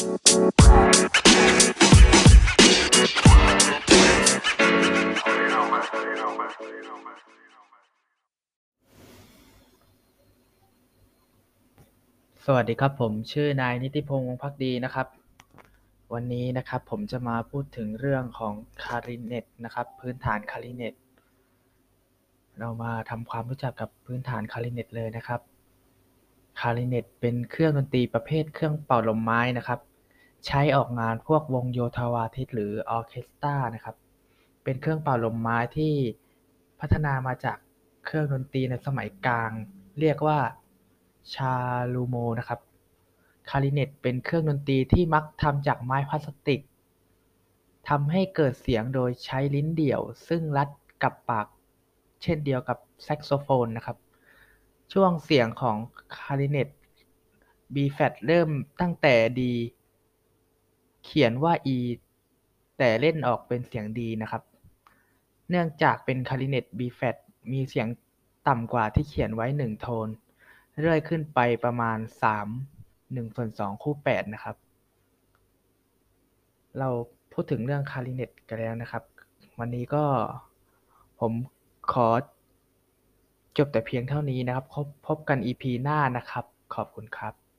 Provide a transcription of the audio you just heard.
สวัสดีครับผมชื่อนายนิติพงษ์วงศ์พักดีนะครับ วันนี้นะครับผมจะมาพูดถึงเรื่องของคาริเนตนะครับ พื้นฐานคาริเนตเรามาทำความรู้จักกับพื้นฐานคาริเนตเลยนะครับ คาริเนตเป็นเครื่องดนตรีประเภทเครื่องเป่าลมไม้นะครับ ใช้ออกงานพวกวงโยธวาทิตหรือออเคสตรานะครับ เป็นเครื่องเป่าลมไม้ที่พัฒนามาจากเครื่องดนตรีในสมัยกลาง เรียกว่าชาลูโมนะครับคาริเนตเป็นเครื่องดนตรีที่มักทำจากไม้พลาสติกทำให้เกิดเสียงโดยใช้ลิ้นเดี่ยว ซึ่งรัดกับปาก เช่นเดียวกับแซกโซโฟนนะครับ ช่วงเสียงของคาริเนต B flat เริ่มตั้งแต่ D เขียนว่า E แต่เล่นออกเป็นเสียง D นะครับ เนื่องจากเป็นคาริเนต B flat มีเสียงต่ำกว่าที่เขียนไว้หนึ่งโทน เรื่อยขึ้นไปประมาณสามหนึ่งส่วนสองคู่แปดนะครับ เราพูดถึงเรื่องคาริเนตกันแล้วนะครับ วันนี้ก็ผมขอ จบแต่เพียงเท่านี้นะครับ พบพบกัน EP หน้านะครับ ขอบคุณครับ